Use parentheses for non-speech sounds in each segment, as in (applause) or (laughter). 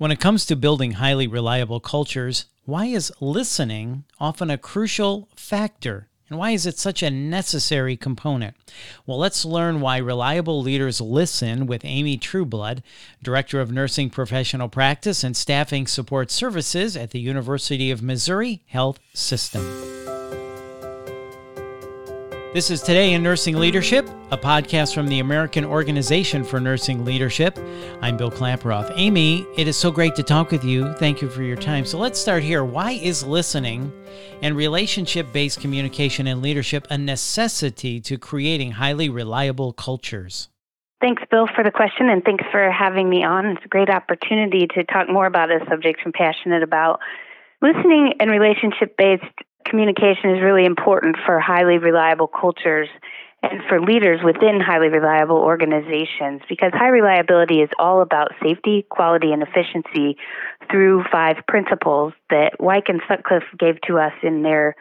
When it comes to building highly reliable cultures, why is listening often a crucial factor? And why is it such a necessary component? Well, let's learn why reliable leaders listen with Amy Trueblood, Director of Nursing Professional Practice and Staffing Support Services at the University of Missouri Health System. This is Today in Nursing Leadership, a podcast from the American Organization for Nursing Leadership. I'm Bill Klaproth. Amy, it is so great to talk with you. Thank you for your time. So let's start here. Why is listening and relationship based communication and leadership a necessity to creating highly reliable cultures? Thanks, Bill, for the question, and thanks for having me on. It's a great opportunity to talk more about a subject I'm passionate about. Listening and relationship based communication is really important for highly reliable cultures and for leaders within highly reliable organizations because high reliability is all about safety, quality, and efficiency through five principles that Weick and Sutcliffe gave to us in their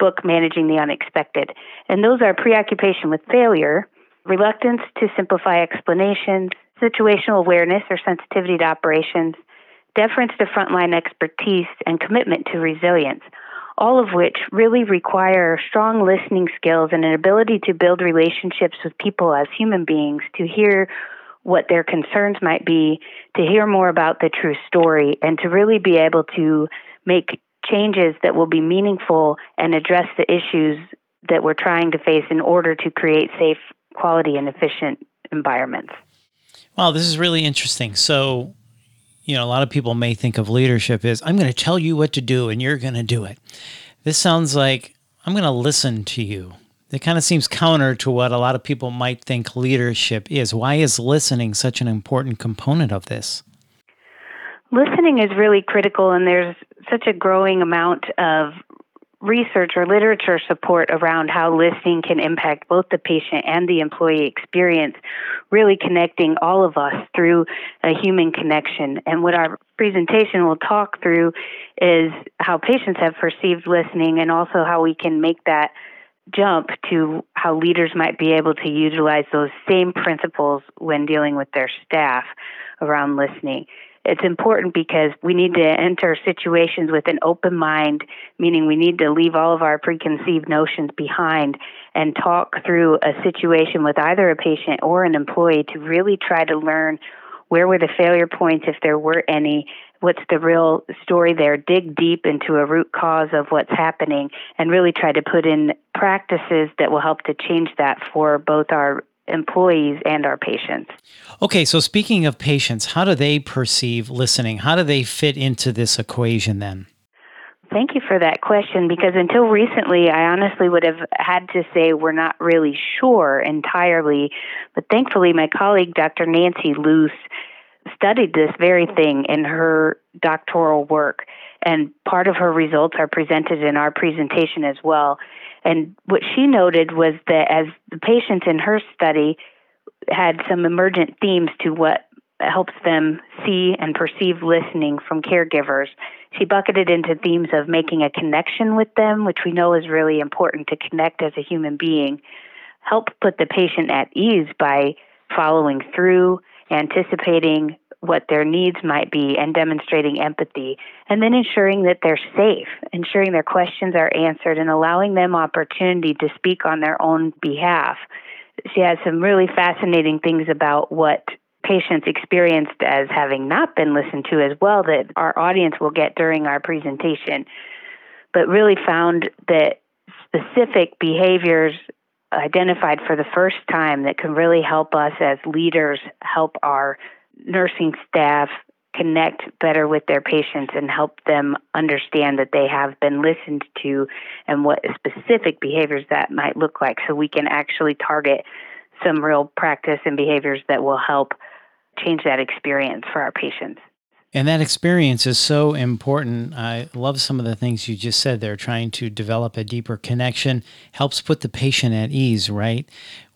book, Managing the Unexpected. And those are preoccupation with failure, reluctance to simplify explanations, situational awareness or sensitivity to operations, deference to frontline expertise, and commitment to resilience all of which really require strong listening skills and an ability to build relationships with people as human beings, to hear what their concerns might be, to hear more about the true story, and to really be able to make changes that will be meaningful and address the issues that we're trying to face in order to create safe, quality, and efficient environments. Wow, this is really interesting. So, you know, a lot of people may think of leadership is I'm going to tell you what to do and you're going to do it. This sounds like I'm going to listen to you. It kind of seems counter to what a lot of people might think leadership is. Why is listening such an important component of this? Listening is really critical, and there's such a growing amount of research or literature support around how listening can impact both the patient and the employee experience, really connecting all of us through a human connection. And what our presentation will talk through is how patients have perceived listening and also how we can make that jump to how leaders might be able to utilize those same principles when dealing with their staff around listening. It's important because we need to enter situations with an open mind, meaning we need to leave all of our preconceived notions behind and talk through a situation with either a patient or an employee to really try to learn where were the failure points if there were any what's the real story there dig deep into a root cause of what's happening and really try to put in practices that will help to change that for both our employees and our patients. Okay, so speaking of patients, how do they perceive listening? How do they fit into this equation then? Thank you for that question because until recently, I honestly would have had to say we're not really sure entirely. But thankfully, my colleague, Dr. Nancy Luce, studied this very thing in her doctoral work. And part of her results are presented in our presentation as well. And what she noted was that as the patients in her study had some emergent themes to what helps them see and perceive listening from caregivers, she bucketed into themes of making a connection with them, which we know is really important to connect as a human being, help put the patient at ease by following through, anticipating what their needs might be and demonstrating empathy, and then ensuring that they're safe, ensuring their questions are answered, and allowing them opportunity to speak on their own behalf. She has some really fascinating things about what patients experienced as having not been listened to as well that our audience will get during our presentation, but really found that specific behaviors identified for the first time that can really help us as leaders help our nursing staff connect better with their patients and help them understand that they have been listened to and what specific behaviors that might look like so we can actually target some real practice and behaviors that will help change that experience for our patients. And that experience is so important. I love some of the things you just said there, trying to develop a deeper connection helps put the patient at ease, right?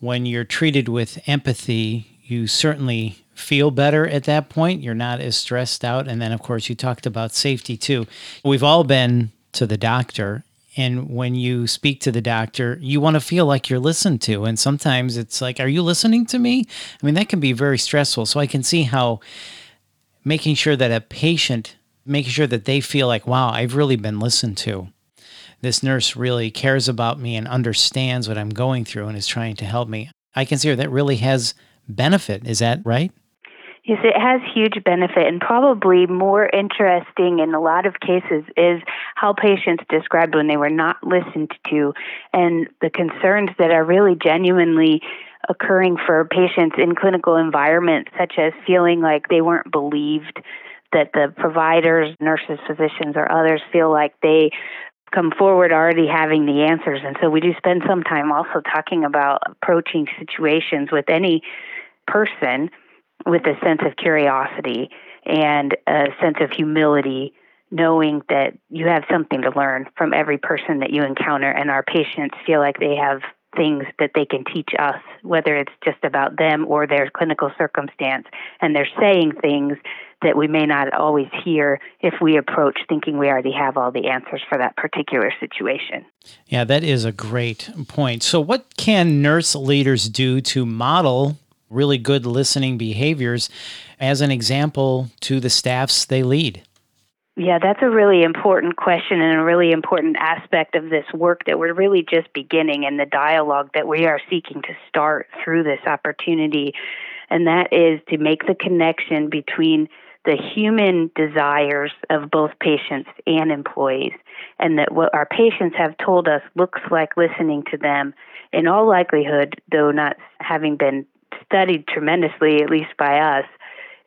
When you're treated with empathy, you certainly feel better at that point. You're not as stressed out. And then, of course, you talked about safety too. We've all been to the doctor. And when you speak to the doctor, you want to feel like you're listened to. And sometimes it's like, are you listening to me? I mean, that can be very stressful. So I can see how making sure that a patient, making sure that they feel like, wow, I've really been listened to. This nurse really cares about me and understands what I'm going through and is trying to help me. I consider that really has benefit. Is that right? Yes, it has huge benefit, and probably more interesting in a lot of cases is how patients described when they were not listened to and the concerns that are really genuinely occurring for patients in clinical environments, such as feeling like they weren't believed, that the providers, nurses, physicians, or others feel like they come forward already having the answers. And so we do spend some time also talking about approaching situations with any person with a sense of curiosity and a sense of humility, knowing that you have something to learn from every person that you encounter, and our patients feel like they have things that they can teach us, whether it's just about them or their clinical circumstance, and they're saying things that we may not always hear if we approach thinking we already have all the answers for that particular situation. Yeah, that is a great point. So, what can nurse leaders do to model really good listening behaviors as an example to the staffs they lead? Yeah, that's a really important question and a really important aspect of this work that we're really just beginning and the dialogue that we are seeking to start through this opportunity. And that is to make the connection between the human desires of both patients and employees, and that what our patients have told us looks like listening to them. In all likelihood, though not having been studied tremendously, at least by us,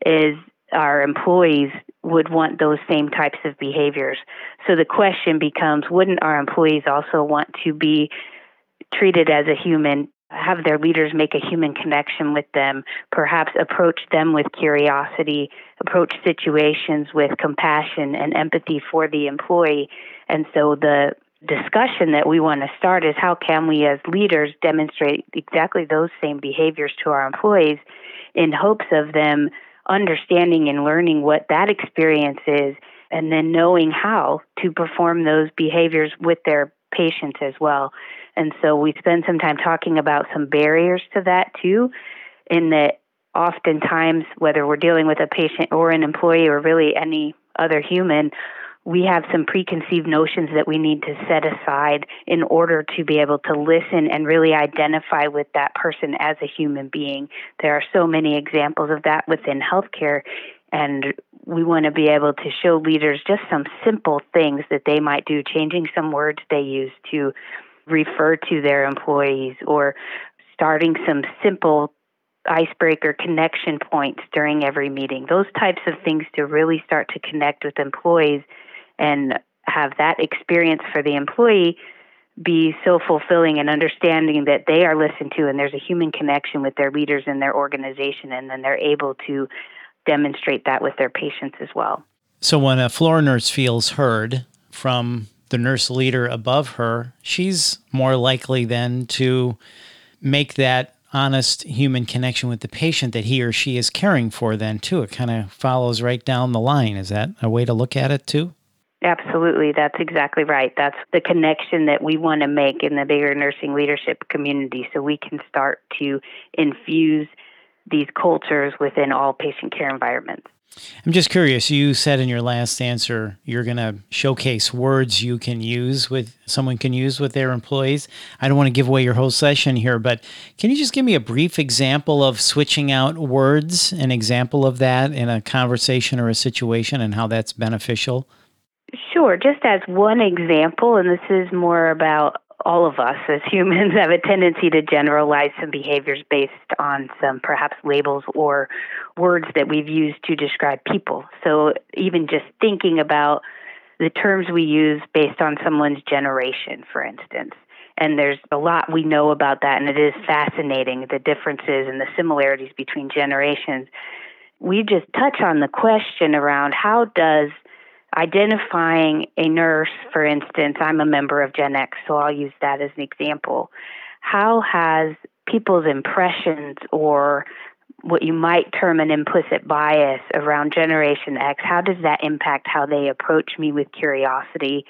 is our employees would want those same types of behaviors. So the question becomes wouldn't our employees also want to be treated as a human, have their leaders make a human connection with them, perhaps approach them with curiosity, approach situations with compassion and empathy for the employee? And so the discussion that we want to start is how can we as leaders demonstrate exactly those same behaviors to our employees in hopes of them understanding and learning what that experience is and then knowing how to perform those behaviors with their patients as well. And so we spend some time talking about some barriers to that too, in that oftentimes, whether we're dealing with a patient or an employee or really any other human, we have some preconceived notions that we need to set aside in order to be able to listen and really identify with that person as a human being. There are so many examples of that within healthcare, and we want to be able to show leaders just some simple things that they might do, changing some words they use to refer to their employees or starting some simple icebreaker connection points during every meeting. Those types of things to really start to connect with employees and have that experience for the employee be so fulfilling and understanding that they are listened to and there's a human connection with their leaders in their organization and then they're able to demonstrate that with their patients as well. So when a floor nurse feels heard from the nurse leader above her, she's more likely then to make that honest human connection with the patient that he or she is caring for then too. It kind of follows right down the line. Is that a way to look at it too? Absolutely. That's exactly right. That's the connection that we want to make in the bigger nursing leadership community so we can start to infuse these cultures within all patient care environments. I'm just curious. You said in your last answer you're going to showcase words you can use with someone can use with their employees. I don't want to give away your whole session here, but can you just give me a brief example of switching out words, an example of that in a conversation or a situation and how that's beneficial? Sure. Just as one example, and this is more about all of us as humans (laughs) have a tendency to generalize some behaviors based on some perhaps labels or words that we've used to describe people. So even just thinking about the terms we use based on someone's generation, for instance. And there's a lot we know about that, and it is fascinating the differences and the similarities between generations. We just touch on the question around how does identifying a nurse, for instance, I'm a member of Gen X, so I'll use that as an example. How has people's impressions or what you might term an implicit bias around Generation X, how does that impact how they approach me with curiosity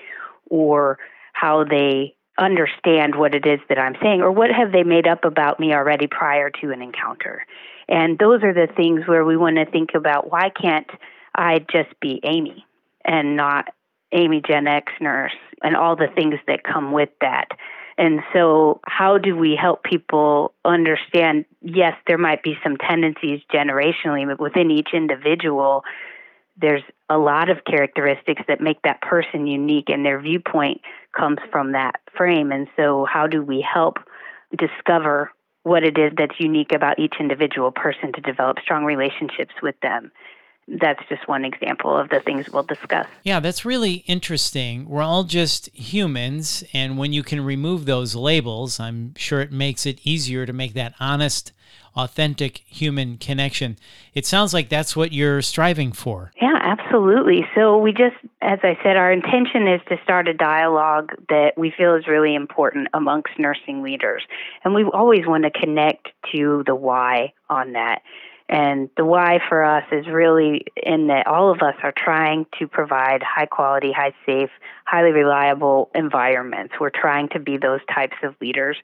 or how they understand what it is that I'm saying or what have they made up about me already prior to an encounter? And those are the things where we want to think about why can't I'd just be Amy and not Amy Gen X nurse and all the things that come with that. And so, how do we help people understand? Yes, there might be some tendencies generationally, but within each individual, there's a lot of characteristics that make that person unique, and their viewpoint comes from that frame. And so, how do we help discover what it is that's unique about each individual person to develop strong relationships with them? That's just one example of the things we'll discuss. Yeah, that's really interesting. We're all just humans, and when you can remove those labels, I'm sure it makes it easier to make that honest, authentic human connection. It sounds like that's what you're striving for. Yeah, absolutely. So, we just, as I said, our intention is to start a dialogue that we feel is really important amongst nursing leaders. And we always want to connect to the why on that. And the why for us is really in that all of us are trying to provide high quality, high safe, highly reliable environments. We're trying to be those types of leaders.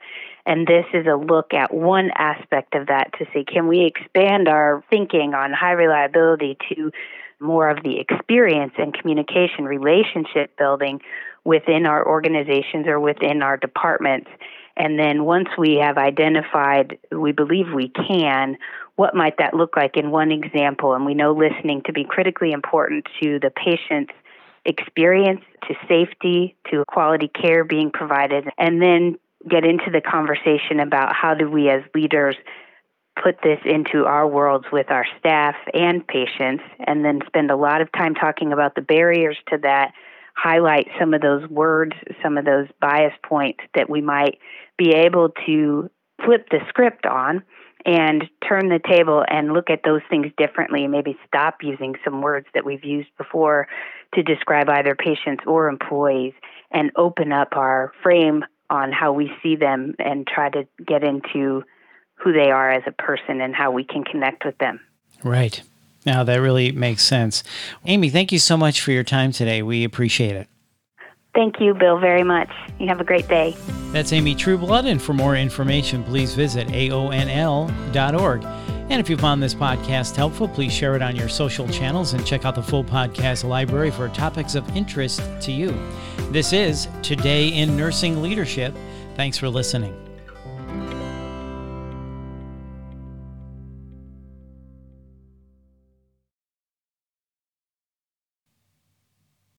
And this is a look at one aspect of that to see can we expand our thinking on high reliability to more of the experience and communication relationship building within our organizations or within our departments? And then once we have identified, we believe we can, what might that look like in one example? And we know listening to be critically important to the patient's experience, to safety, to quality care being provided, and then get into the conversation about how do we as leaders put this into our worlds with our staff and patients, and then spend a lot of time talking about the barriers to that, highlight some of those words, some of those bias points that we might be able to flip the script on and turn the table and look at those things differently, and maybe stop using some words that we've used before to describe either patients or employees, and open up our frame on how we see them and try to get into who they are as a person and how we can connect with them. Right. Now that really makes sense. Amy, thank you so much for your time today. We appreciate it. Thank you, Bill, very much. You have a great day. That's Amy Trueblood, and for more information, please visit aonl.org. And if you found this podcast helpful, please share it on your social channels and check out the full podcast library for topics of interest to you. This is Today in Nursing Leadership. Thanks for listening.